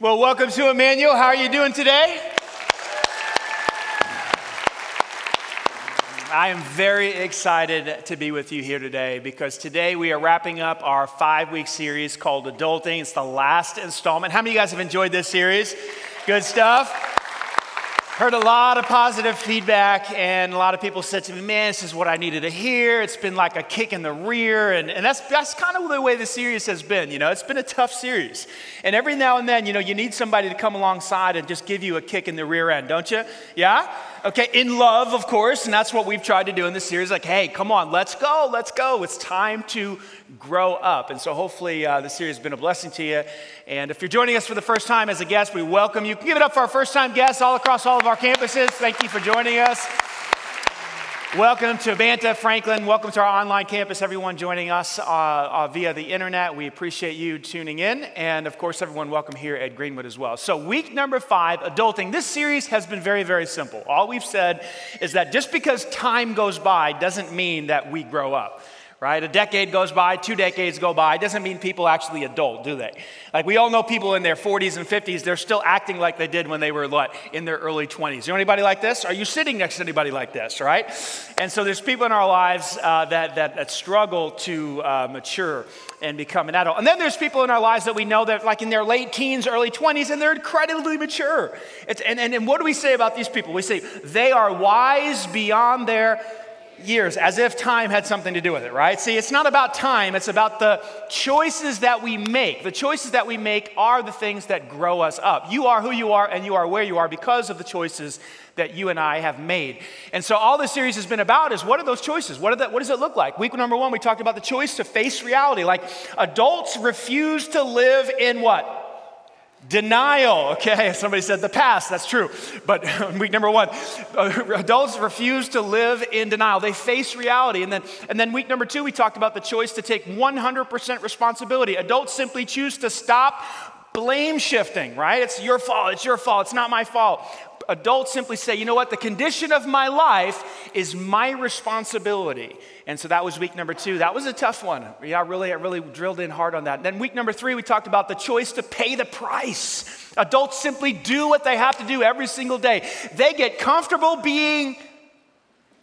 Well, welcome to Emmanuel. How are you doing today? I am very excited to be with you here today because today we are wrapping up our five week series called Adulting. It's the last installment. How many of you guys have enjoyed this series? Good stuff. Heard a lot of positive feedback, and a lot of people said to me, Man, this is what I needed to hear. It's been like a kick in the rear. And, and that's, that's kind of the way the series has been. You know, it's been a tough series. And every now and then, you know, you need somebody to come alongside and just give you a kick in the rear end, don't you? Yeah? Okay, in love, of course, and that's what we've tried to do in this series. Like, hey, come on, let's go, let's go. It's time to grow up. And so, hopefully, uh, the series has been a blessing to you. And if you're joining us for the first time as a guest, we welcome you. Give it up for our first time guests all across all of our campuses. Thank you for joining us. Welcome to Banta, Franklin. Welcome to our online campus, everyone joining us uh, uh, via the internet. We appreciate you tuning in. And of course, everyone, welcome here at Greenwood as well. So, week number five, adulting. This series has been very, very simple. All we've said is that just because time goes by doesn't mean that we grow up right? A decade goes by, two decades go by. It doesn't mean people actually adult, do they? Like we all know people in their 40s and 50s, they're still acting like they did when they were what, in their early 20s. You know anybody like this? Are you sitting next to anybody like this, right? And so there's people in our lives uh, that, that, that, struggle to uh, mature and become an adult. And then there's people in our lives that we know that like in their late teens, early 20s, and they're incredibly mature. It's, and, and, and what do we say about these people? We say they are wise beyond their years, as if time had something to do with it, right? See, it's not about time, it's about the choices that we make. The choices that we make are the things that grow us up. You are who you are, and you are where you are because of the choices that you and I have made. And so, all this series has been about is what are those choices? What, that, what does it look like? Week number one, we talked about the choice to face reality. Like adults refuse to live in what? Denial, okay? Somebody said the past, that's true. But week number one, adults refuse to live in denial. They face reality. And then, and then week number two, we talked about the choice to take 100% responsibility. Adults simply choose to stop blame shifting, right? It's your fault, it's your fault, it's not my fault adults simply say, you know what, the condition of my life is my responsibility. And so that was week number two. That was a tough one. Yeah, really, I really drilled in hard on that. And then week number three, we talked about the choice to pay the price. Adults simply do what they have to do every single day. They get comfortable being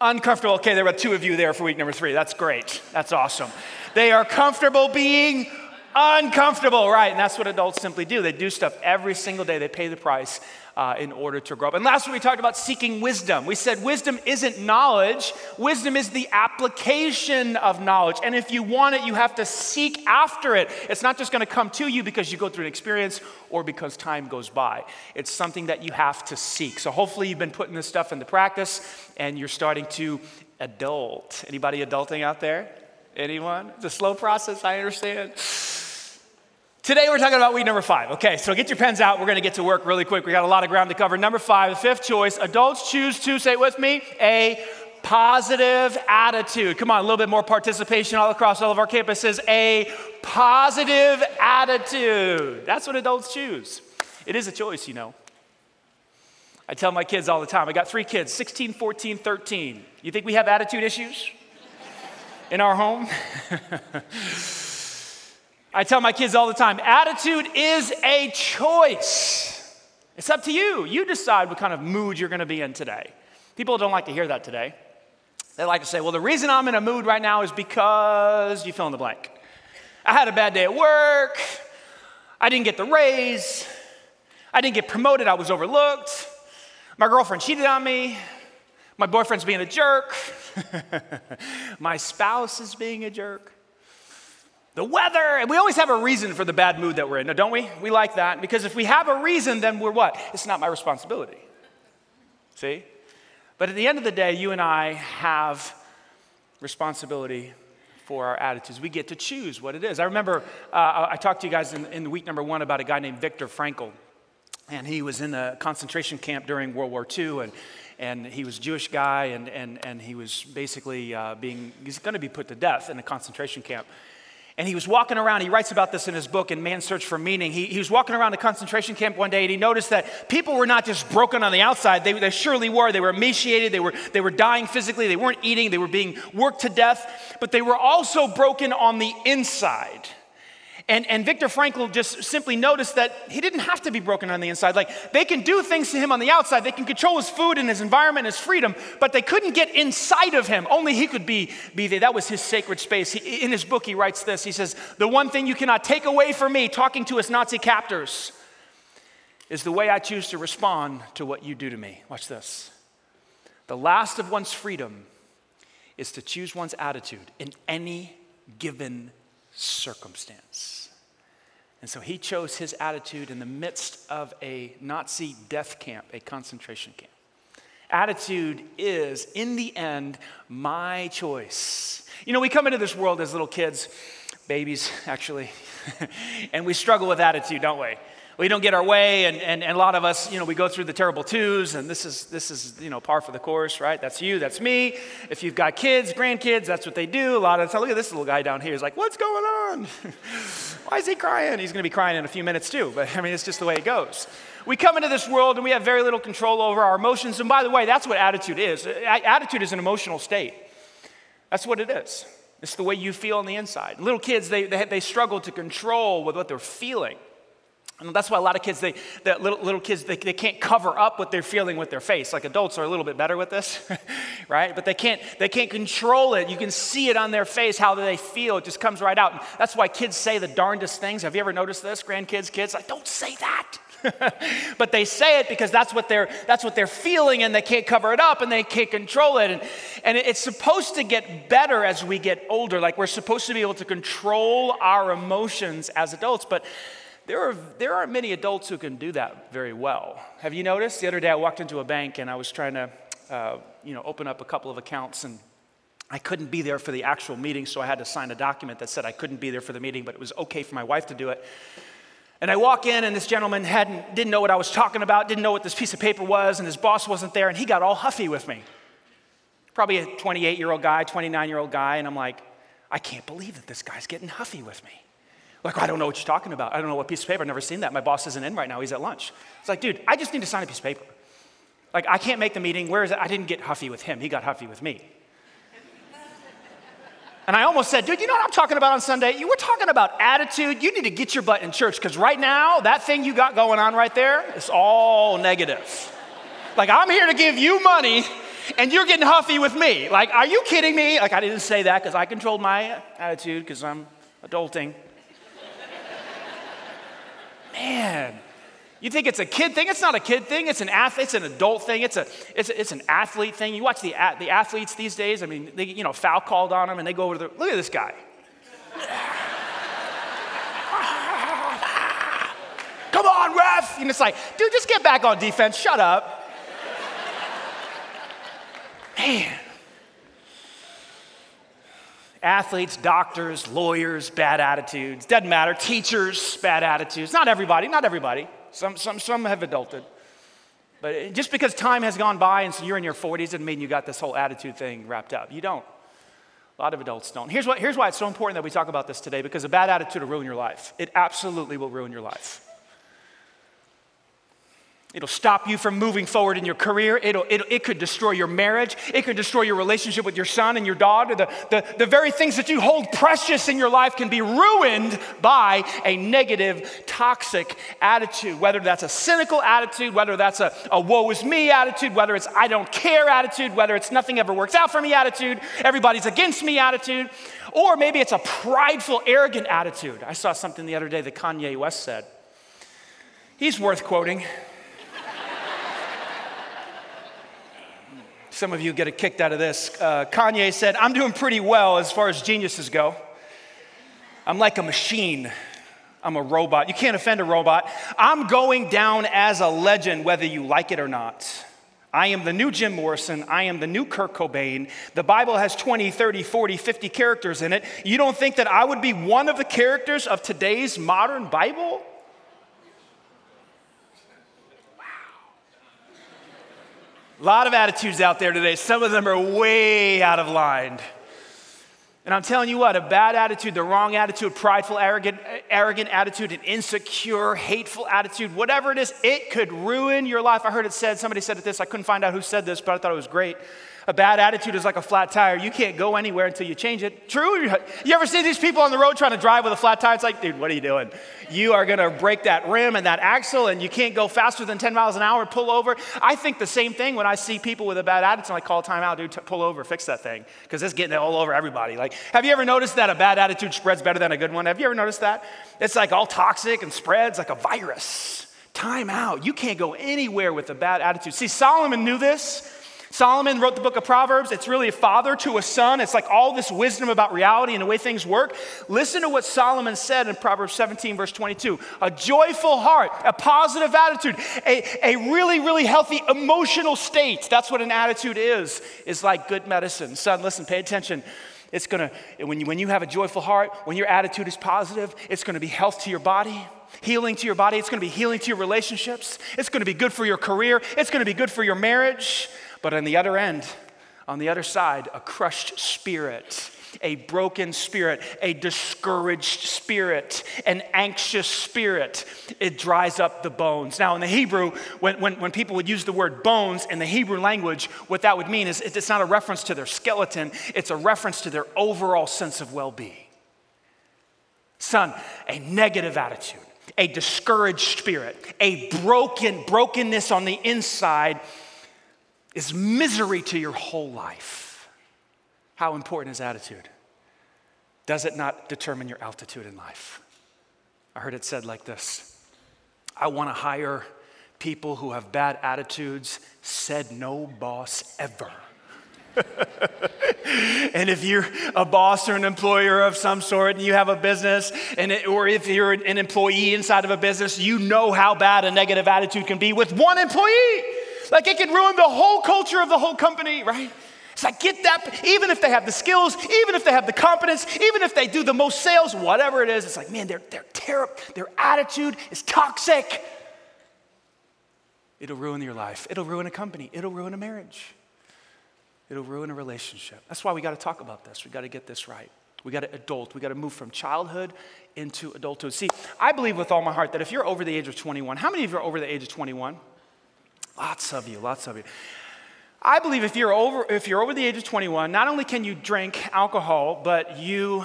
uncomfortable. Okay, there were two of you there for week number three. That's great. That's awesome. They are comfortable being uncomfortable, right? And that's what adults simply do. They do stuff every single day, they pay the price uh, in order to grow up. And last week we talked about seeking wisdom. We said wisdom isn't knowledge, wisdom is the application of knowledge. And if you want it, you have to seek after it. It's not just going to come to you because you go through an experience or because time goes by. It's something that you have to seek. So hopefully you've been putting this stuff into practice and you're starting to adult. Anybody adulting out there? Anyone? It's a slow process, I understand. Today we're talking about week number five. Okay, so get your pens out. We're going to get to work really quick. We got a lot of ground to cover. Number five, the fifth choice adults choose to, say it with me, a positive attitude. Come on, a little bit more participation all across all of our campuses. A positive attitude. That's what adults choose. It is a choice, you know. I tell my kids all the time, I got three kids 16, 14, 13. You think we have attitude issues in our home? I tell my kids all the time attitude is a choice. It's up to you. You decide what kind of mood you're going to be in today. People don't like to hear that today. They like to say, well, the reason I'm in a mood right now is because you fill in the blank. I had a bad day at work. I didn't get the raise. I didn't get promoted. I was overlooked. My girlfriend cheated on me. My boyfriend's being a jerk. My spouse is being a jerk the weather, and we always have a reason for the bad mood that we're in, don't we? We like that because if we have a reason, then we're what? It's not my responsibility. See? But at the end of the day, you and I have responsibility for our attitudes. We get to choose what it is. I remember uh, I talked to you guys in, in week number one about a guy named Viktor Frankl, and he was in a concentration camp during World War II, and and he was a Jewish guy, and, and, and he was basically uh, being, he's going to be put to death in a concentration camp. And he was walking around, he writes about this in his book, in Man's Search for Meaning. He, he was walking around a concentration camp one day and he noticed that people were not just broken on the outside, they, they surely were. They were emaciated, they were, they were dying physically, they weren't eating, they were being worked to death, but they were also broken on the inside. And, and Viktor Frankl just simply noticed that he didn't have to be broken on the inside. Like, they can do things to him on the outside. They can control his food and his environment, his freedom, but they couldn't get inside of him. Only he could be, be there. That was his sacred space. He, in his book, he writes this He says, The one thing you cannot take away from me, talking to his Nazi captors, is the way I choose to respond to what you do to me. Watch this. The last of one's freedom is to choose one's attitude in any given circumstance. And so he chose his attitude in the midst of a Nazi death camp, a concentration camp. Attitude is, in the end, my choice. You know, we come into this world as little kids, babies, actually, and we struggle with attitude, don't we? We don't get our way and, and, and a lot of us you know we go through the terrible twos and this is this is you know par for the course right? That's you that's me. If you've got kids grandkids that's what they do. A lot of the time look at this little guy down here. He's like what's going on? Why is he crying? He's going to be crying in a few minutes too but i mean it's just the way it goes. We come into this world and we have very little control over our emotions and by the way that's what attitude is. Attitude is an emotional state. That's what it is. It's the way you feel on the inside. Little kids they, they, they struggle to control with what they're feeling and that's why a lot of kids, they, the little, little kids, they, they can't cover up what they're feeling with their face. Like adults are a little bit better with this, right? But they can't, they can't control it. You can see it on their face, how they feel. It just comes right out. And that's why kids say the darndest things. Have you ever noticed this? Grandkids, kids, like, don't say that. but they say it because that's what they're that's what they're feeling and they can't cover it up and they can't control it and, and it's supposed to get better as we get older like we're supposed to be able to control our emotions as adults but there, are, there aren't many adults who can do that very well. Have you noticed? The other day I walked into a bank and I was trying to uh, you know, open up a couple of accounts and I couldn't be there for the actual meeting, so I had to sign a document that said I couldn't be there for the meeting, but it was okay for my wife to do it. And I walk in, and this gentleman hadn't, didn't know what I was talking about, didn't know what this piece of paper was, and his boss wasn't there, and he got all huffy with me. Probably a 28 year old guy, 29 year old guy, and I'm like, I can't believe that this guy's getting huffy with me. Like, I don't know what you're talking about. I don't know what piece of paper. I've never seen that. My boss isn't in right now. He's at lunch. It's like, dude, I just need to sign a piece of paper. Like, I can't make the meeting. Where is it? I didn't get huffy with him. He got huffy with me. And I almost said, dude, you know what I'm talking about on Sunday? You were talking about attitude. You need to get your butt in church because right now, that thing you got going on right there is all negative. Like, I'm here to give you money and you're getting huffy with me. Like, are you kidding me? Like, I didn't say that because I controlled my attitude because I'm adulting. Man, you think it's a kid thing? It's not a kid thing. It's an athlete. It's an adult thing. It's, a, it's, a, it's an athlete thing. You watch the, the athletes these days. I mean, they, you know, foul called on them, and they go over to the, look at this guy. Come on, ref! And it's like, dude, just get back on defense. Shut up. Man athletes, doctors, lawyers, bad attitudes. Doesn't matter. Teachers, bad attitudes. Not everybody, not everybody. Some, some, some have adulted. But just because time has gone by and so you're in your 40s doesn't mean you got this whole attitude thing wrapped up. You don't. A lot of adults don't. Here's, what, here's why it's so important that we talk about this today because a bad attitude will ruin your life. It absolutely will ruin your life. It'll stop you from moving forward in your career. It'll, it'll, it could destroy your marriage. It could destroy your relationship with your son and your daughter. The, the, the very things that you hold precious in your life can be ruined by a negative, toxic attitude. Whether that's a cynical attitude, whether that's a, a woe is me attitude, whether it's I don't care attitude, whether it's nothing ever works out for me attitude, everybody's against me attitude, or maybe it's a prideful, arrogant attitude. I saw something the other day that Kanye West said. He's worth quoting. Some of you get a kicked out of this. Uh, Kanye said, I'm doing pretty well as far as geniuses go. I'm like a machine. I'm a robot. You can't offend a robot. I'm going down as a legend, whether you like it or not. I am the new Jim Morrison. I am the new Kurt Cobain. The Bible has 20, 30, 40, 50 characters in it. You don't think that I would be one of the characters of today's modern Bible? A lot of attitudes out there today. Some of them are way out of line. And I'm telling you what, a bad attitude, the wrong attitude, prideful, arrogant, arrogant attitude, an insecure, hateful attitude, whatever it is, it could ruin your life. I heard it said, somebody said it this, I couldn't find out who said this, but I thought it was great. A bad attitude is like a flat tire. You can't go anywhere until you change it. True? You ever see these people on the road trying to drive with a flat tire? It's like, dude, what are you doing? You are going to break that rim and that axle, and you can't go faster than 10 miles an hour, pull over. I think the same thing when I see people with a bad attitude. I call time out, dude, t- pull over, fix that thing, because it's getting all over everybody. Like, have you ever noticed that a bad attitude spreads better than a good one? Have you ever noticed that? It's like all toxic and spreads like a virus. Time out. You can't go anywhere with a bad attitude. See, Solomon knew this. Solomon wrote the book of Proverbs. It's really a father to a son. It's like all this wisdom about reality and the way things work. Listen to what Solomon said in Proverbs 17, verse 22. A joyful heart, a positive attitude, a, a really, really healthy emotional state. That's what an attitude is, is like good medicine. Son, listen, pay attention. It's gonna, when you, when you have a joyful heart, when your attitude is positive, it's gonna be health to your body healing to your body. It's going to be healing to your relationships. It's going to be good for your career. It's going to be good for your marriage. But on the other end, on the other side, a crushed spirit, a broken spirit, a discouraged spirit, an anxious spirit, it dries up the bones. Now, in the Hebrew, when, when, when people would use the word bones in the Hebrew language, what that would mean is it's not a reference to their skeleton, it's a reference to their overall sense of well being. Son, a negative attitude, a discouraged spirit, a broken brokenness on the inside is misery to your whole life. How important is attitude? Does it not determine your altitude in life? I heard it said like this I want to hire people who have bad attitudes, said no boss ever. and if you're a boss or an employer of some sort and you have a business, and it, or if you're an employee inside of a business, you know how bad a negative attitude can be with one employee. Like it could ruin the whole culture of the whole company, right? It's like, get that, even if they have the skills, even if they have the competence, even if they do the most sales, whatever it is, it's like, man, they're, they're terrible. Their attitude is toxic. It'll ruin your life. It'll ruin a company. It'll ruin a marriage. It'll ruin a relationship. That's why we got to talk about this. We got to get this right. We got to adult. We got to move from childhood into adulthood. See, I believe with all my heart that if you're over the age of 21, how many of you are over the age of 21? Lots of you, lots of you. I believe if you're over, if you're over the age of 21, not only can you drink alcohol, but you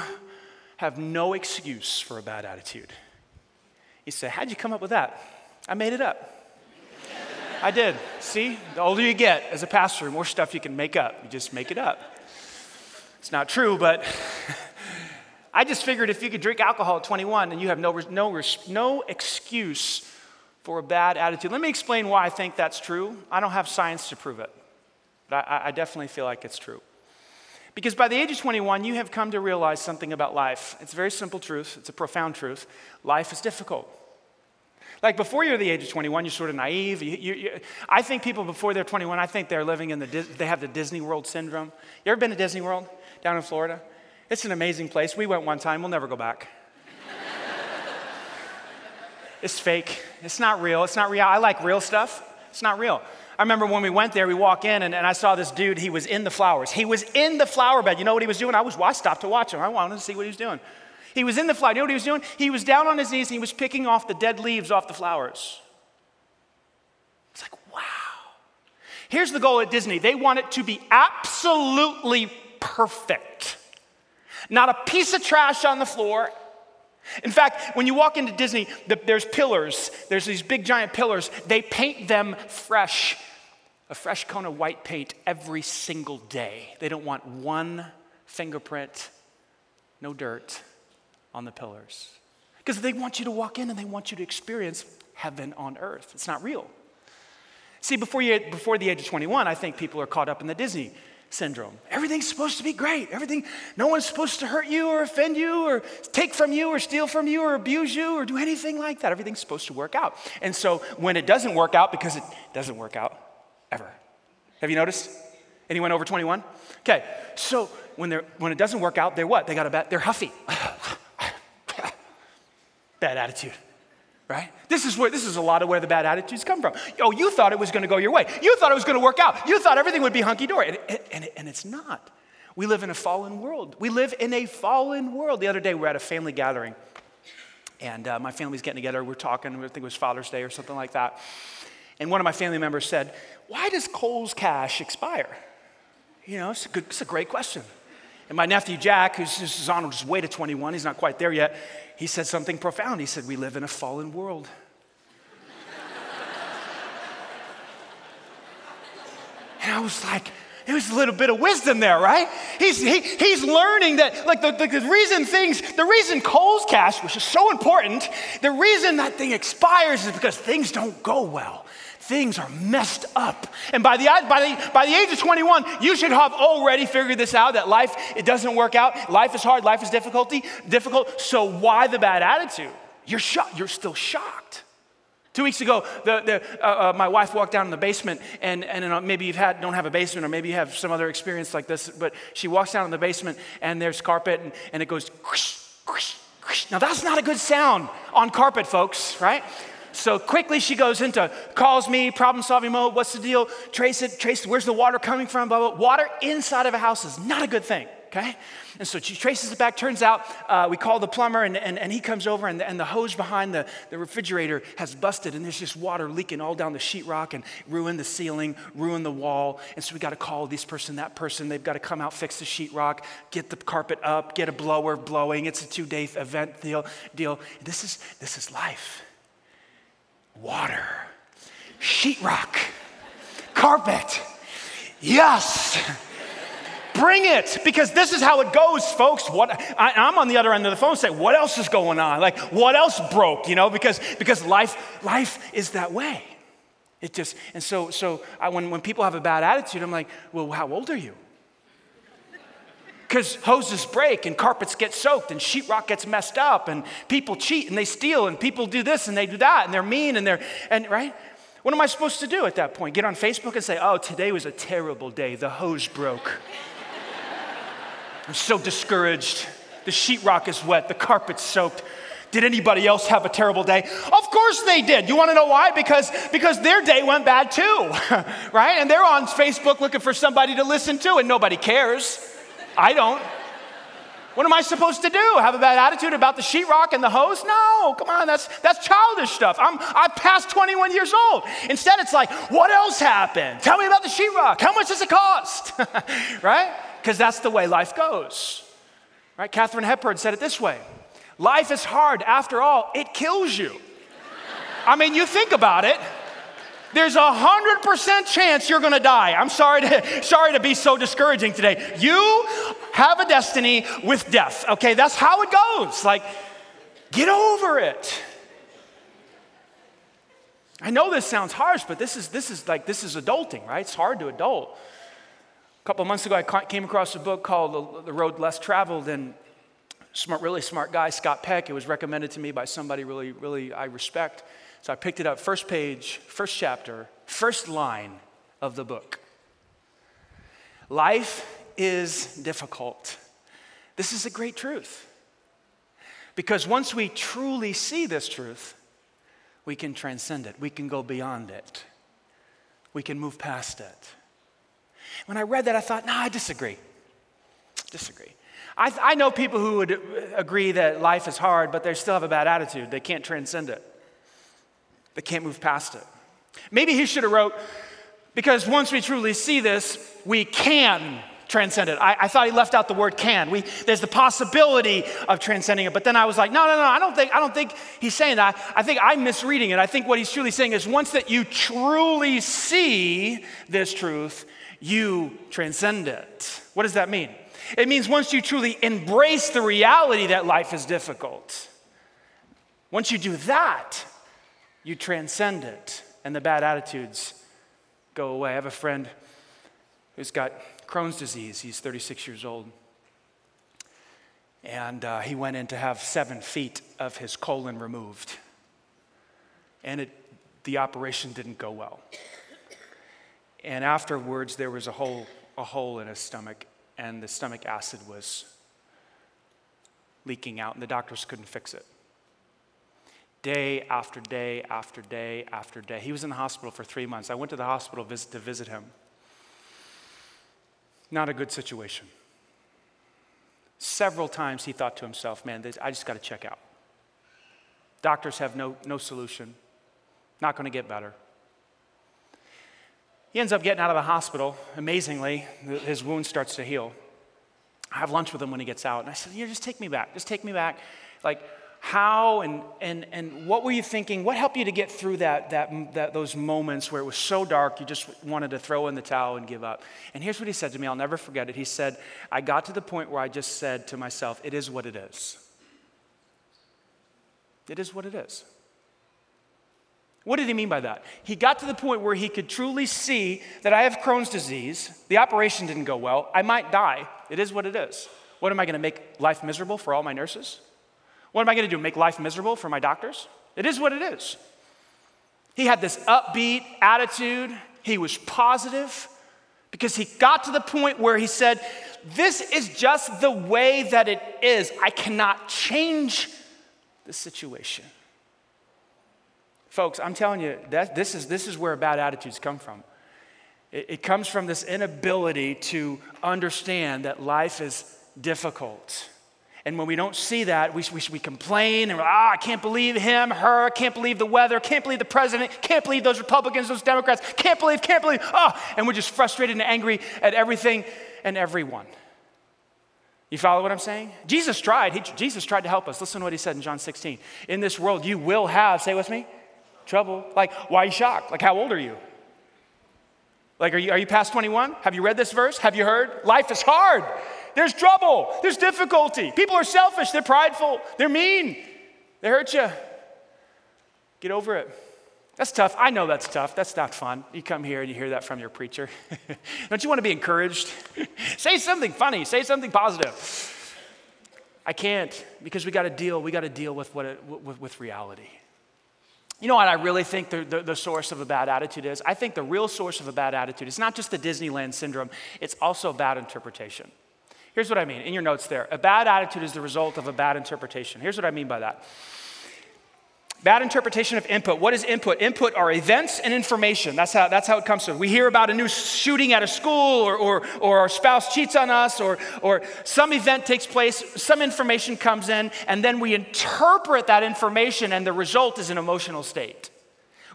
have no excuse for a bad attitude. You say, How'd you come up with that? I made it up. I did. See, the older you get as a pastor, the more stuff you can make up. You just make it up. It's not true, but I just figured if you could drink alcohol at 21 and you have no, no, no excuse for a bad attitude. Let me explain why I think that's true. I don't have science to prove it, but I, I definitely feel like it's true. Because by the age of 21, you have come to realize something about life. It's a very simple truth, it's a profound truth. Life is difficult. Like before you're the age of 21, you're sort of naive. You, you, you, I think people before they're 21, I think they're living in the, they have the Disney World syndrome. You ever been to Disney World down in Florida? It's an amazing place. We went one time, we'll never go back. It's fake. It's not real. It's not real. I like real stuff. It's not real. I remember when we went there, we walk in and, and I saw this dude. He was in the flowers. He was in the flower bed. You know what he was doing? I was I stopped to watch him. I wanted to see what he was doing. He was in the flower. You know what he was doing? He was down on his knees and he was picking off the dead leaves off the flowers. It's like, wow. Here's the goal at Disney they want it to be absolutely perfect. Not a piece of trash on the floor, in fact, when you walk into Disney, there's pillars. There's these big giant pillars. They paint them fresh, a fresh cone of white paint every single day. They don't want one fingerprint, no dirt on the pillars. Because they want you to walk in and they want you to experience heaven on earth. It's not real. See, before, you, before the age of 21, I think people are caught up in the Disney syndrome. Everything's supposed to be great. Everything, no one's supposed to hurt you or offend you or take from you or steal from you or abuse you or do anything like that. Everything's supposed to work out. And so when it doesn't work out, because it doesn't work out ever. Have you noticed? Anyone over 21? Okay, so when, they're, when it doesn't work out, they're what? They got a bad, they're huffy. bad attitude right? This is where this is a lot of where the bad attitudes come from. Oh, you thought it was going to go your way. You thought it was going to work out. You thought everything would be hunky dory, and, and, and it's not. We live in a fallen world. We live in a fallen world. The other day we were at a family gathering, and uh, my family's getting together. We're talking. I think it was Father's Day or something like that. And one of my family members said, "Why does Kohl's cash expire?" You know, it's a, good, it's a great question. And my nephew Jack, who's just on his way to 21, he's not quite there yet, he said something profound. He said, We live in a fallen world. and I was like, there's a little bit of wisdom there, right? He's, he, he's learning that, like, the, the, the, reason things, the reason Kohl's cash, which is so important, the reason that thing expires is because things don't go well. Things are messed up. And by the, by, the, by the age of 21, you should have already figured this out that life, it doesn't work out. Life is hard, life is difficulty, difficult. So why the bad attitude? You're shocked. You're still shocked. Two weeks ago, the, the, uh, uh, my wife walked down in the basement, and, and uh, maybe you've had, don't have a basement, or maybe you have some other experience like this, but she walks down in the basement, and there's carpet, and, and it goes, now that's not a good sound on carpet, folks, right? So quickly she goes into, calls me, problem solving mode, what's the deal? Trace it, trace, where's the water coming from? Blah, blah. Water inside of a house is not a good thing okay? And so she traces it back. Turns out uh, we call the plumber, and, and, and he comes over, and the, and the hose behind the, the refrigerator has busted, and there's just water leaking all down the sheetrock and ruin the ceiling, ruin the wall. And so we got to call this person, that person. They've got to come out, fix the sheetrock, get the carpet up, get a blower blowing. It's a two day event deal. deal. This, is, this is life. Water, sheetrock, carpet. Yes. Bring it because this is how it goes, folks. What I, am on the other end of the phone saying, what else is going on? Like, what else broke? You know, because because life life is that way. It just and so so I, when when people have a bad attitude, I'm like, well, how old are you? Because hoses break and carpets get soaked and sheetrock gets messed up and people cheat and they steal and people do this and they do that and they're mean and they're and right. What am I supposed to do at that point? Get on Facebook and say, oh, today was a terrible day. The hose broke. I'm so discouraged. The sheetrock is wet, the carpet's soaked. Did anybody else have a terrible day? Of course they did. You want to know why? Because, because their day went bad too, right? And they're on Facebook looking for somebody to listen to, and nobody cares. I don't. What am I supposed to do? Have a bad attitude about the sheetrock and the hose? No, come on, that's, that's childish stuff. I'm, I'm past 21 years old. Instead, it's like, what else happened? Tell me about the sheetrock. How much does it cost? right? because that's the way life goes. Right? Katharine Hepburn said it this way Life is hard. After all, it kills you. I mean, you think about it. There's a hundred percent chance you're gonna die. I'm sorry to, sorry to be so discouraging today. You have a destiny with death, okay? That's how it goes. Like, get over it. I know this sounds harsh, but this is this is like this is adulting, right? It's hard to adult. A couple months ago, I came across a book called The Road Less Traveled, and smart, really smart guy, Scott Peck. It was recommended to me by somebody really, really I respect. So I picked it up, first page, first chapter, first line of the book. Life is difficult. This is a great truth. Because once we truly see this truth, we can transcend it, we can go beyond it, we can move past it. When I read that, I thought, no, I disagree. Disagree. I, I know people who would agree that life is hard, but they still have a bad attitude. They can't transcend it, they can't move past it. Maybe he should have wrote, because once we truly see this, we can transcend it. I, I, thought he left out the word can. We, there's the possibility of transcending it. But then I was like, no, no, no, I don't think, I don't think he's saying that. I think I'm misreading it. I think what he's truly saying is once that you truly see this truth, you transcend it. What does that mean? It means once you truly embrace the reality that life is difficult, once you do that, you transcend it and the bad attitudes go away. I have a friend who's got Crohn's disease. He's 36 years old. And uh, he went in to have seven feet of his colon removed. And it, the operation didn't go well. And afterwards, there was a hole, a hole in his stomach, and the stomach acid was leaking out, and the doctors couldn't fix it. Day after day after day after day. He was in the hospital for three months. I went to the hospital visit, to visit him. Not a good situation. Several times he thought to himself, man, this, I just got to check out. Doctors have no, no solution, not going to get better. He ends up getting out of the hospital. Amazingly, his wound starts to heal. I have lunch with him when he gets out. And I said, Yeah, just take me back. Just take me back. Like, how and, and, and what were you thinking? What helped you to get through that, that, that, those moments where it was so dark you just wanted to throw in the towel and give up? And here's what he said to me. I'll never forget it. He said, I got to the point where I just said to myself, It is what it is. It is what it is. What did he mean by that? He got to the point where he could truly see that I have Crohn's disease. The operation didn't go well. I might die. It is what it is. What am I going to make life miserable for all my nurses? What am I going to do? Make life miserable for my doctors? It is what it is. He had this upbeat attitude. He was positive because he got to the point where he said, This is just the way that it is. I cannot change the situation. Folks, I'm telling you, that, this, is, this is where bad attitudes come from. It, it comes from this inability to understand that life is difficult. And when we don't see that, we, we, we complain and, ah, I can't believe him, her, can't believe the weather, can't believe the president, can't believe those Republicans, those Democrats, can't believe, can't believe, ah, and we're just frustrated and angry at everything and everyone. You follow what I'm saying? Jesus tried. He, Jesus tried to help us. Listen to what he said in John 16. In this world, you will have, say with me, trouble. Like, why are you shocked? Like, how old are you? Like, are you, are you past 21? Have you read this verse? Have you heard? Life is hard. There's trouble. There's difficulty. People are selfish. They're prideful. They're mean. They hurt you. Get over it. That's tough. I know that's tough. That's not fun. You come here and you hear that from your preacher. Don't you want to be encouraged? say something funny. Say something positive. I can't because we got to deal. We got to deal with what it, with, with reality. You know what I really think the, the, the, source of a bad attitude is? I think the real source of a bad attitude is not just the Disneyland syndrome, it's also bad interpretation. Here's what I mean in your notes there. A bad attitude is the result of a bad interpretation. Here's what I mean by that Bad interpretation of input. What is input? Input are events and information. That's how, that's how it comes to. We hear about a new shooting at a school, or, or, or our spouse cheats on us, or, or some event takes place, some information comes in, and then we interpret that information, and the result is an emotional state.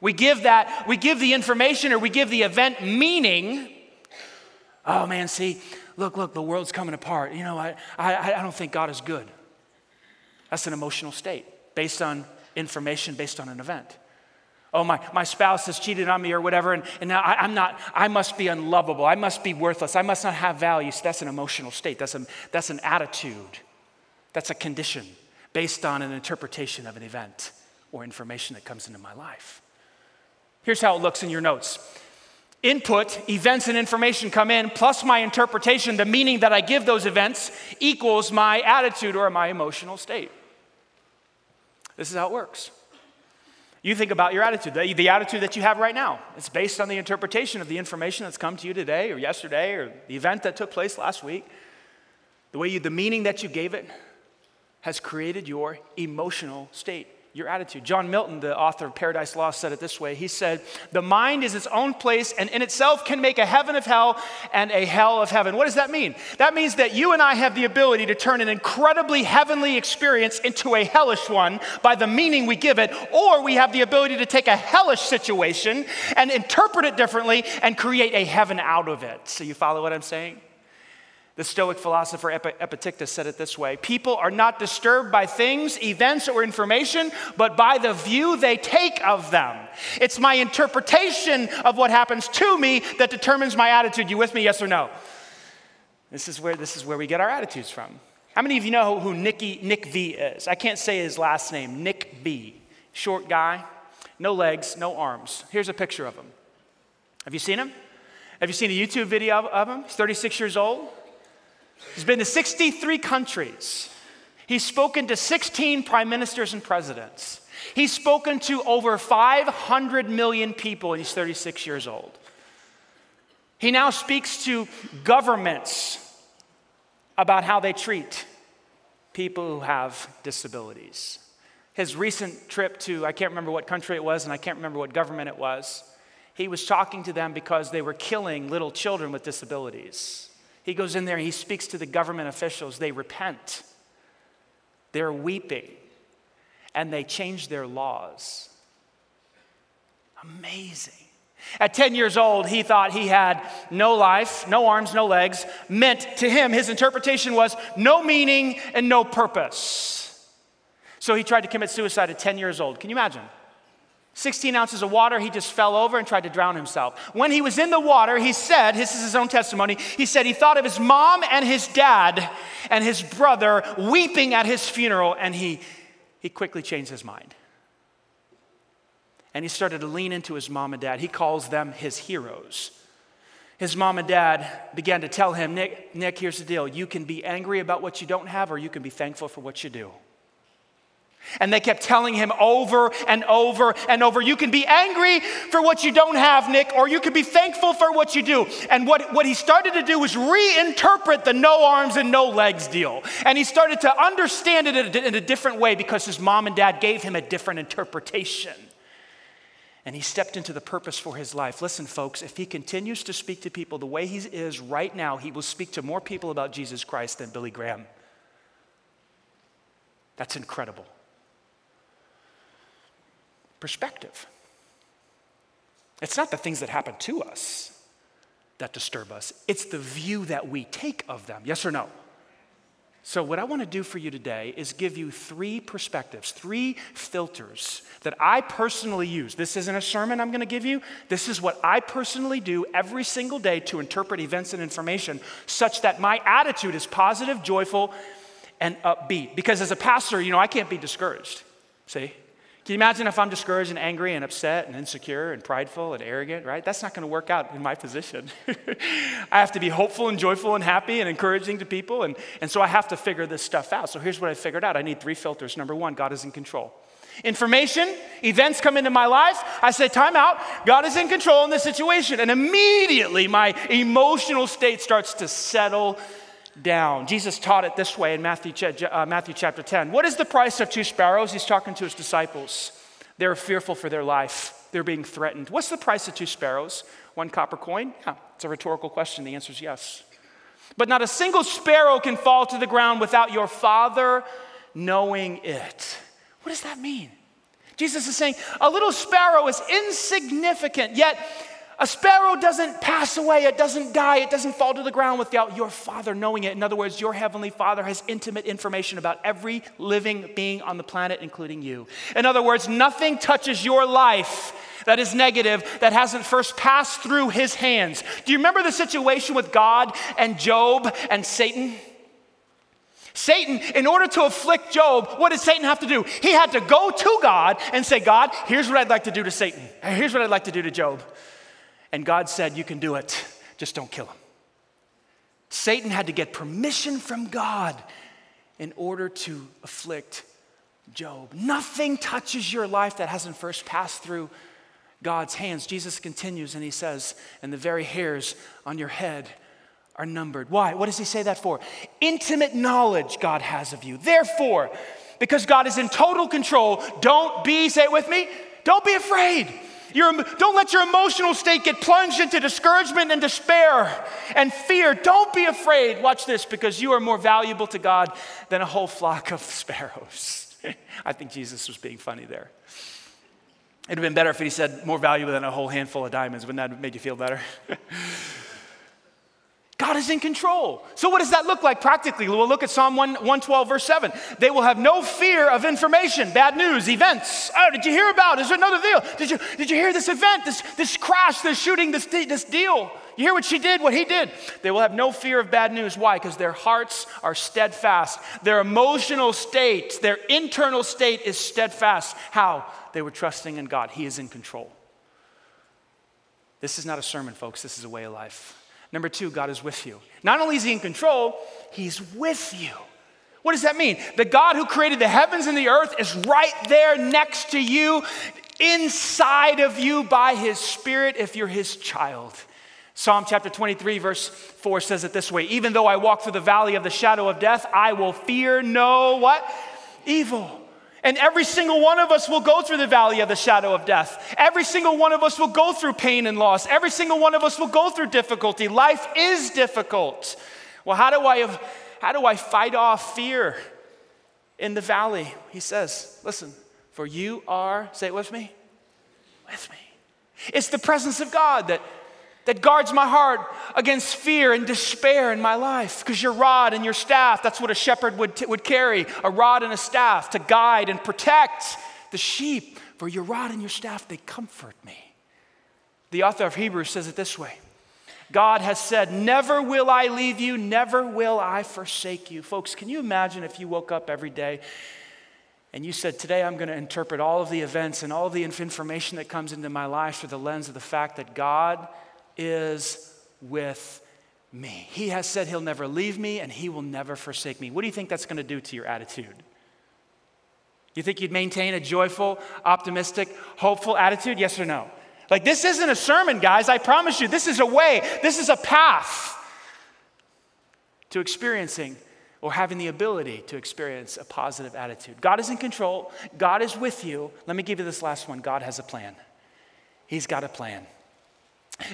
We give that, we give the information or we give the event meaning. Oh man, see, look, look, the world's coming apart. You know, I, I, I don't think God is good. That's an emotional state based on information based on an event. Oh, my, my spouse has cheated on me or whatever, and, and now I, am not, I must be unlovable. I must be worthless. I must not have value. So that's an emotional state. That's, a, that's an attitude. That's a condition based on an interpretation of an event or information that comes into my life. Here's how it looks in your notes input, events and information come in, plus my interpretation, the meaning that I give those events, equals my attitude or my emotional state. This is how it works. You think about your attitude, the, the, attitude that you have right now. It's based on the interpretation of the information that's come to you today or yesterday or the event that took place last week. The way you, the meaning that you gave it has created your emotional state your attitude. John Milton, the author of Paradise Lost, said it this way He said, The mind is its own place and in itself can make a heaven of hell and a hell of heaven. What does that mean? That means that you and I have the ability to turn an incredibly heavenly experience into a hellish one by the meaning we give it, or we have the ability to take a hellish situation and interpret it differently and create a heaven out of it. So, you follow what I'm saying? The Stoic philosopher Epictetus said it this way People are not disturbed by things, events, or information, but by the view they take of them. It's my interpretation of what happens to me that determines my attitude. You with me, yes or no? This is where, this is where we get our attitudes from. How many of you know who Nicky, Nick V is? I can't say his last name, Nick V. Short guy, no legs, no arms. Here's a picture of him. Have you seen him? Have you seen a YouTube video of him? He's 36 years old. He's been to 63 countries. He's spoken to 16 prime ministers and presidents. He's spoken to over 500 million people, and he's 36 years old. He now speaks to governments about how they treat people who have disabilities. His recent trip to, I can't remember what country it was, and I can't remember what government it was, he was talking to them because they were killing little children with disabilities. He goes in there he speaks to the government officials. They repent, they're weeping, and they change their laws. Amazing. At 10 years old, he thought he had no life, no arms, no legs. Meant to him, his interpretation was no meaning and no purpose. So he tried to commit suicide at 10 years old. Can you imagine? 16 ounces of water, he just fell over and tried to drown himself. When he was in the water, he said, this is his own testimony, he said he thought of his mom and his dad and his brother weeping at his funeral, and he, he quickly changed his mind. And he started to lean into his mom and dad. He calls them his heroes. His mom and dad began to tell him, Nick, Nick, here's the deal. You can be angry about what you don't have, or you can be thankful for what you do. And they kept telling him over and over and over, you can be angry for what you don't have, Nick, or you can be thankful for what you do. And what, what he started to do was reinterpret the no arms and no legs deal. And he started to understand it in a different way because his mom and dad gave him a different interpretation. And he stepped into the purpose for his life. Listen, folks, if he continues to speak to people the way he is right now, he will speak to more people about Jesus Christ than Billy Graham. That's incredible perspective. It's not the things that happen to us that disturb us, it's the view that we take of them. Yes or no? So, what I want to do for you today is give you three perspectives, three filters that I personally use. This isn't a sermon I'm going to give you. This is what I personally do every single day to interpret events and information such that my attitude is positive, joyful, and upbeat. Because as a pastor, you know, I can't be discouraged. See? Can you imagine if I'm discouraged and angry and upset and insecure and prideful and arrogant, right? That's not going to work out in my position. I have to be hopeful and joyful and happy and encouraging to people. And, and so I have to figure this stuff out. So here's what I figured out I need three filters. Number one, God is in control. Information, events come into my life. I say, time out. God is in control in this situation. And immediately my emotional state starts to settle down. Jesus taught it this way in Matthew, uh, Matthew chapter 10. What is the price of two sparrows? He's talking to his disciples. They're fearful for their life, they're being threatened. What's the price of two sparrows? One copper coin? Yeah, it's a rhetorical question. The answer is yes. But not a single sparrow can fall to the ground without your Father knowing it. What does that mean? Jesus is saying a little sparrow is insignificant, yet a sparrow doesn't pass away, it doesn't die, it doesn't fall to the ground without your Father knowing it. In other words, your Heavenly Father has intimate information about every living being on the planet, including you. In other words, nothing touches your life that is negative that hasn't first passed through His hands. Do you remember the situation with God and Job and Satan? Satan, in order to afflict Job, what did Satan have to do? He had to go to God and say, God, here's what I'd like to do to Satan. Here's what I'd like to do to Job. And God said, You can do it, just don't kill him. Satan had to get permission from God in order to afflict Job. Nothing touches your life that hasn't first passed through God's hands. Jesus continues and he says, And the very hairs on your head are numbered. Why? What does he say that for? Intimate knowledge God has of you. Therefore, because God is in total control, don't be, say it with me, don't be afraid. Your, don't let your emotional state get plunged into discouragement and despair and fear. Don't be afraid. Watch this because you are more valuable to God than a whole flock of sparrows. I think Jesus was being funny there. It'd have been better if he said more valuable than a whole handful of diamonds. Wouldn't that have made you feel better? God is in control. So, what does that look like practically? We'll look at Psalm 1, 112, verse 7. They will have no fear of information, bad news, events. Oh, did you hear about? Is there another deal? Did you, did you hear this event, this, this crash, this shooting, this, this deal? You hear what she did, what he did? They will have no fear of bad news. Why? Because their hearts are steadfast. Their emotional state, their internal state is steadfast. How? They were trusting in God. He is in control. This is not a sermon, folks. This is a way of life. Number two, God is with you. Not only is He in control, He's with you. What does that mean? The God who created the heavens and the earth is right there next to you, inside of you by His Spirit if you're His child. Psalm chapter 23, verse 4 says it this way Even though I walk through the valley of the shadow of death, I will fear no what? Evil. And every single one of us will go through the valley of the shadow of death. Every single one of us will go through pain and loss. Every single one of us will go through difficulty. Life is difficult. Well, how do I, how do I fight off fear in the valley? He says, listen, for you are, say it with me, with me. It's the presence of God that, that guards my heart against fear and despair in my life. Because your rod and your staff, that's what a shepherd would, t- would carry a rod and a staff to guide and protect the sheep. For your rod and your staff, they comfort me. The author of Hebrews says it this way God has said, Never will I leave you, never will I forsake you. Folks, can you imagine if you woke up every day and you said, Today I'm going to interpret all of the events and all of the information that comes into my life through the lens of the fact that God is with me. He has said He'll never leave me and He will never forsake me. What do you think that's going to do to your attitude? You think you'd maintain a joyful, optimistic, hopeful attitude? Yes or no? Like, this isn't a sermon, guys. I promise you, this is a way, this is a path to experiencing or having the ability to experience a positive attitude. God is in control, God is with you. Let me give you this last one God has a plan. He's got a plan.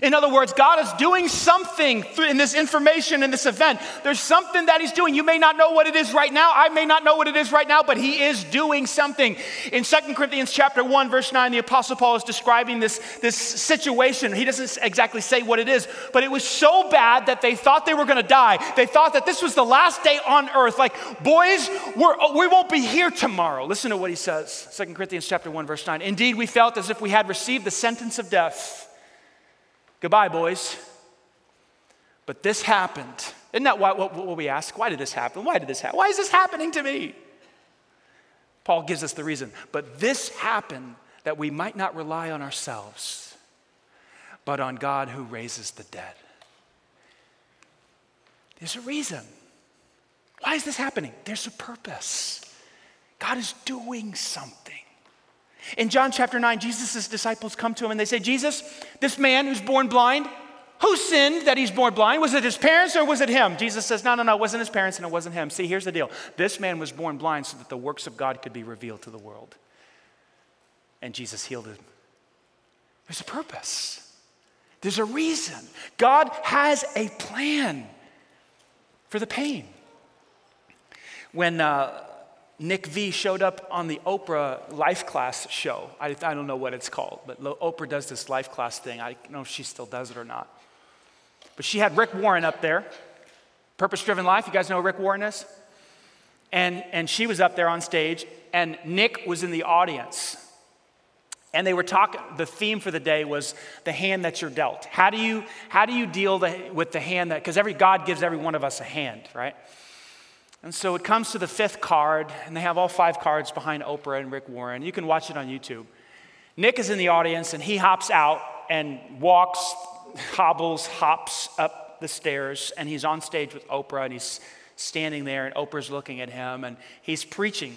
In other words, God is doing something in this information, in this event. There's something that He's doing. You may not know what it is right now. I may not know what it is right now, but He is doing something. In 2 Corinthians chapter 1, verse 9, the Apostle Paul is describing this, this situation. He doesn't exactly say what it is, but it was so bad that they thought they were going to die. They thought that this was the last day on earth. Like, boys, we're, oh, we won't be here tomorrow. Listen to what he says 2 Corinthians chapter 1, verse 9. Indeed, we felt as if we had received the sentence of death. Goodbye, boys. But this happened. Isn't that what, what, what we ask? Why did this happen? Why did this happen? Why is this happening to me? Paul gives us the reason. But this happened that we might not rely on ourselves, but on God who raises the dead. There's a reason. Why is this happening? There's a purpose. God is doing something. In John chapter 9, Jesus' disciples come to him and they say, Jesus, this man who's born blind, who sinned that he's born blind? Was it his parents or was it him? Jesus says, No, no, no, it wasn't his parents and it wasn't him. See, here's the deal this man was born blind so that the works of God could be revealed to the world. And Jesus healed him. There's a purpose, there's a reason. God has a plan for the pain. When uh, Nick V showed up on the Oprah Life Class show. I, I, don't know what it's called, but Oprah does this Life Class thing. I don't know if she still does it or not. But she had Rick Warren up there, Purpose Driven Life. You guys know who Rick Warren is? And, and she was up there on stage, and Nick was in the audience. And they were talking, the theme for the day was the hand that you're dealt. How do you, how do you deal the, with the hand that, because every God gives every one of us a hand, right? And so it comes to the fifth card, and they have all five cards behind Oprah and Rick Warren. You can watch it on YouTube. Nick is in the audience, and he hops out and walks, hobbles, hops up the stairs, and he's on stage with Oprah, and he's standing there, and Oprah's looking at him, and he's preaching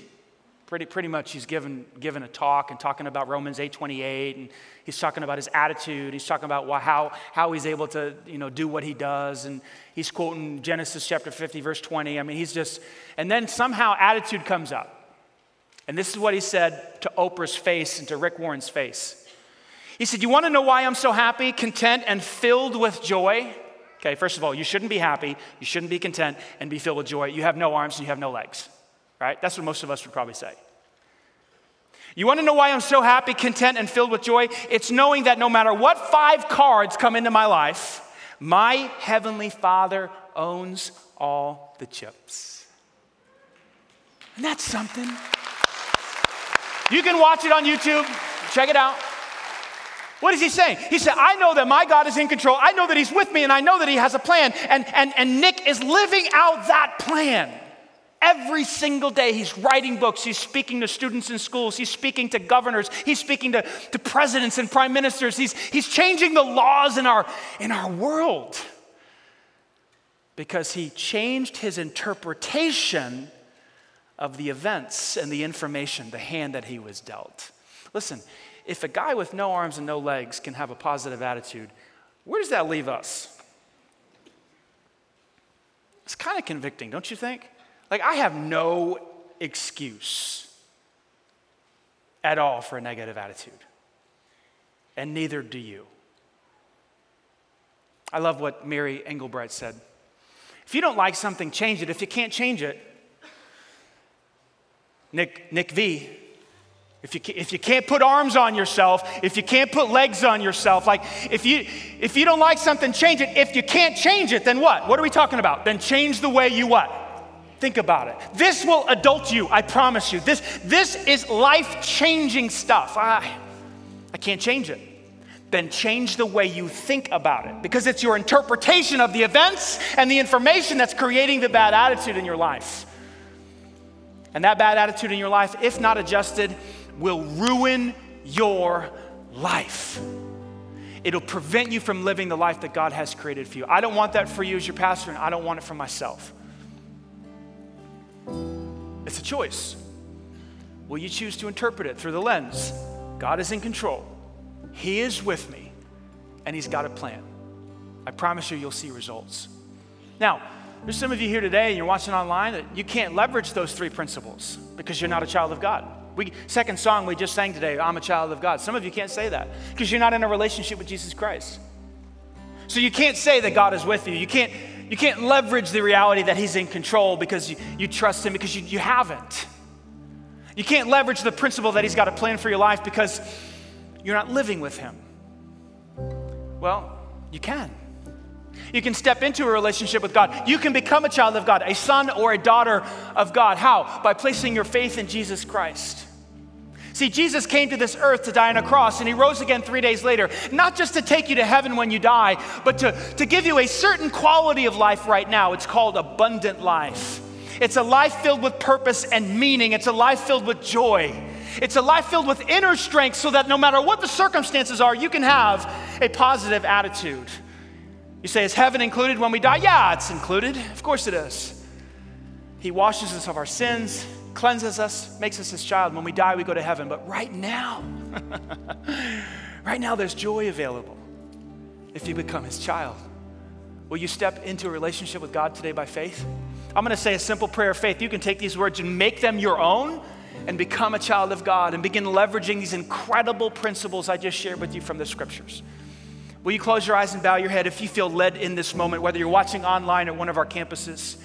Pretty, pretty much he's given, given a talk and talking about Romans 8.28 and he's talking about his attitude. He's talking about how, how he's able to you know, do what he does. And he's quoting Genesis chapter 50, verse 20. I mean, he's just, and then somehow attitude comes up. And this is what he said to Oprah's face and to Rick Warren's face. He said, You want to know why I'm so happy, content, and filled with joy? Okay, first of all, you shouldn't be happy, you shouldn't be content, and be filled with joy. You have no arms and you have no legs right? That's what most of us would probably say. You want to know why I'm so happy, content, and filled with joy? It's knowing that no matter what five cards come into my life, my Heavenly Father owns all the chips. And that's something. You can watch it on YouTube, check it out. What is he saying? He said, I know that my God is in control. I know that he's with me, and I know that he has a plan. And, and, and Nick is living out that plan. Every single day, he's writing books, he's speaking to students in schools, he's speaking to governors, he's speaking to, to presidents and prime ministers, he's, he's changing the laws in our, in our world because he changed his interpretation of the events and the information, the hand that he was dealt. Listen, if a guy with no arms and no legs can have a positive attitude, where does that leave us? It's kind of convicting, don't you think? Like, I have no excuse at all for a negative attitude, and neither do you. I love what Mary Engelbreit said. If you don't like something, change it. If you can't change it, Nick, Nick V, If you, if you can't put arms on yourself, if you can't put legs on yourself, like if you, if you don't like something, change it. If you can't change it, then what? What are we talking about? Then change the way you what? Think about it. This will adult you, I promise you. This, this is life changing stuff. I, I can't change it. Then change the way you think about it because it's your interpretation of the events and the information that's creating the bad attitude in your life. And that bad attitude in your life, if not adjusted, will ruin your life. It'll prevent you from living the life that God has created for you. I don't want that for you as your pastor, and I don't want it for myself. It's a choice. Will you choose to interpret it through the lens? God is in control, He is with me, and He's got a plan. I promise you, you'll see results. Now, there's some of you here today and you're watching online that you can't leverage those three principles because you're not a child of God. We, second song we just sang today, I'm a child of God. Some of you can't say that because you're not in a relationship with Jesus Christ. So you can't say that God is with you. You can't, you can't leverage the reality that He's in control because you, you trust Him because you, you haven't. You can't leverage the principle that He's got a plan for your life because you're not living with Him. Well, you can. You can step into a relationship with God. You can become a child of God, a son or a daughter of God. How? By placing your faith in Jesus Christ. See, Jesus came to this earth to die on a cross, and he rose again three days later, not just to take you to heaven when you die, but to, to give you a certain quality of life right now. It's called abundant life. It's a life filled with purpose and meaning, it's a life filled with joy. It's a life filled with inner strength so that no matter what the circumstances are, you can have a positive attitude. You say, is heaven included when we die? Yeah, it's included. Of course it is. He washes us of our sins, cleanses us, makes us his child. When we die, we go to heaven. But right now, right now, there's joy available if you become his child. Will you step into a relationship with God today by faith? I'm going to say a simple prayer of faith. You can take these words and make them your own and become a child of God and begin leveraging these incredible principles I just shared with you from the scriptures. Will you close your eyes and bow your head if you feel led in this moment, whether you're watching online at one of our campuses?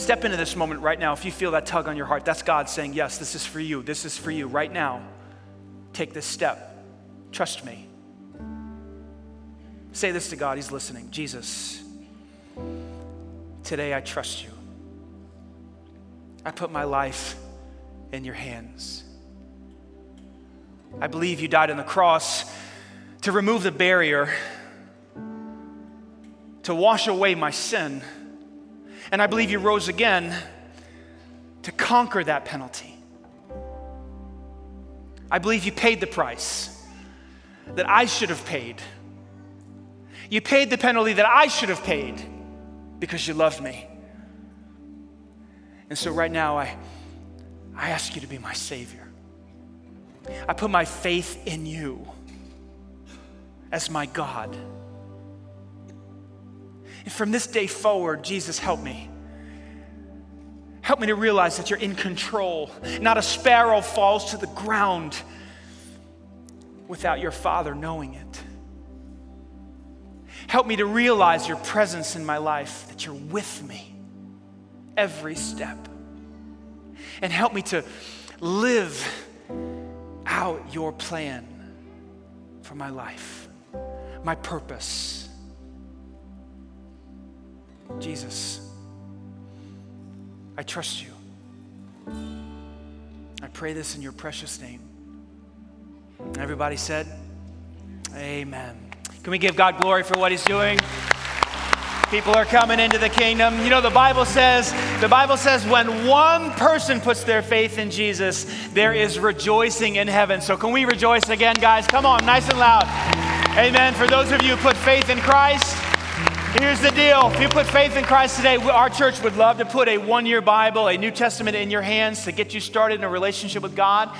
Step into this moment right now if you feel that tug on your heart. That's God saying, Yes, this is for you. This is for you right now. Take this step. Trust me. Say this to God. He's listening. Jesus, today I trust you. I put my life in your hands. I believe you died on the cross to remove the barrier, to wash away my sin. And I believe you rose again to conquer that penalty. I believe you paid the price that I should have paid. You paid the penalty that I should have paid because you loved me. And so right now, I, I ask you to be my Savior. I put my faith in you as my God. And from this day forward, Jesus, help me. Help me to realize that you're in control. Not a sparrow falls to the ground without your Father knowing it. Help me to realize your presence in my life, that you're with me every step. And help me to live out your plan for my life my purpose. Jesus, I trust you. I pray this in your precious name. Everybody said, Amen. Can we give God glory for what He's doing? People are coming into the kingdom. You know, the Bible says, the Bible says when one person puts their faith in Jesus, there is rejoicing in heaven. So can we rejoice again, guys? Come on, nice and loud. Amen. For those of you who put faith in Christ, here's the deal. If you put faith in Christ today, our church would love to put a one year Bible, a New Testament in your hands to get you started in a relationship with God.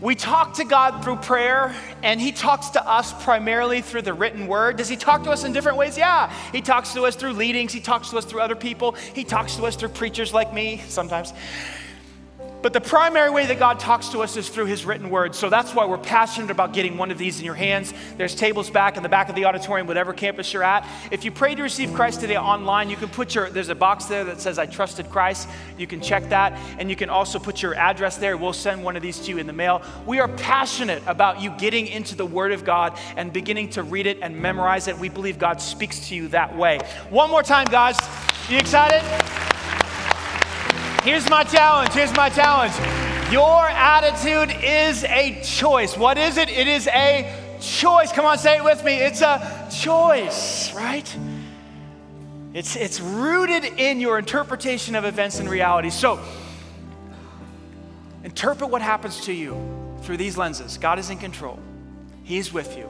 We talk to God through prayer, and He talks to us primarily through the written word. Does He talk to us in different ways? Yeah. He talks to us through leadings, He talks to us through other people, He talks to us through preachers like me sometimes. But the primary way that God talks to us is through His written word. So that's why we're passionate about getting one of these in your hands. There's tables back in the back of the auditorium, whatever campus you're at. If you pray to receive Christ today online, you can put your, there's a box there that says, I trusted Christ. You can check that. And you can also put your address there. We'll send one of these to you in the mail. We are passionate about you getting into the Word of God and beginning to read it and memorize it. We believe God speaks to you that way. One more time, guys. You excited? Here's my challenge. Here's my challenge. Your attitude is a choice. What is it? It is a choice. Come on, say it with me. It's a choice, right? It's, it's rooted in your interpretation of events and reality. So, interpret what happens to you through these lenses. God is in control, He's with you,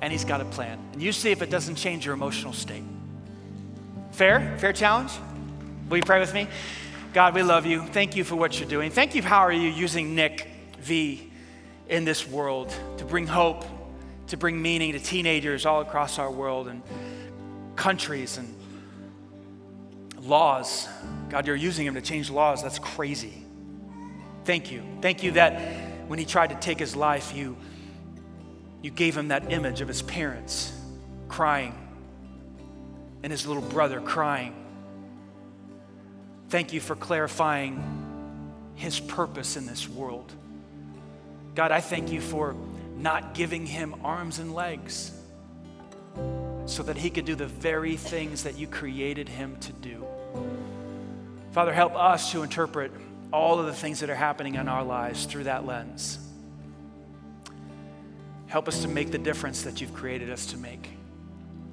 and He's got a plan. And you see if it doesn't change your emotional state. Fair? Fair challenge? Will you pray with me? God, we love you. Thank you for what you're doing. Thank you, how are you using Nick V in this world to bring hope, to bring meaning to teenagers all across our world and countries and laws. God, you're using him to change laws. That's crazy. Thank you. Thank you that when he tried to take his life, you, you gave him that image of his parents crying and his little brother crying Thank you for clarifying his purpose in this world. God, I thank you for not giving him arms and legs so that he could do the very things that you created him to do. Father, help us to interpret all of the things that are happening in our lives through that lens. Help us to make the difference that you've created us to make.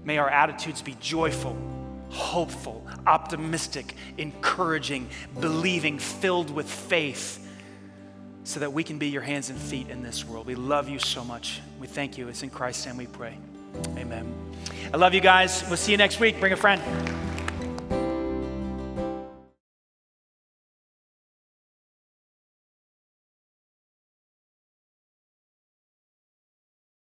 May our attitudes be joyful hopeful, optimistic, encouraging, believing, filled with faith, so that we can be your hands and feet in this world. We love you so much. We thank you. It's in Christ's name we pray. Amen. I love you guys. We'll see you next week. Bring a friend.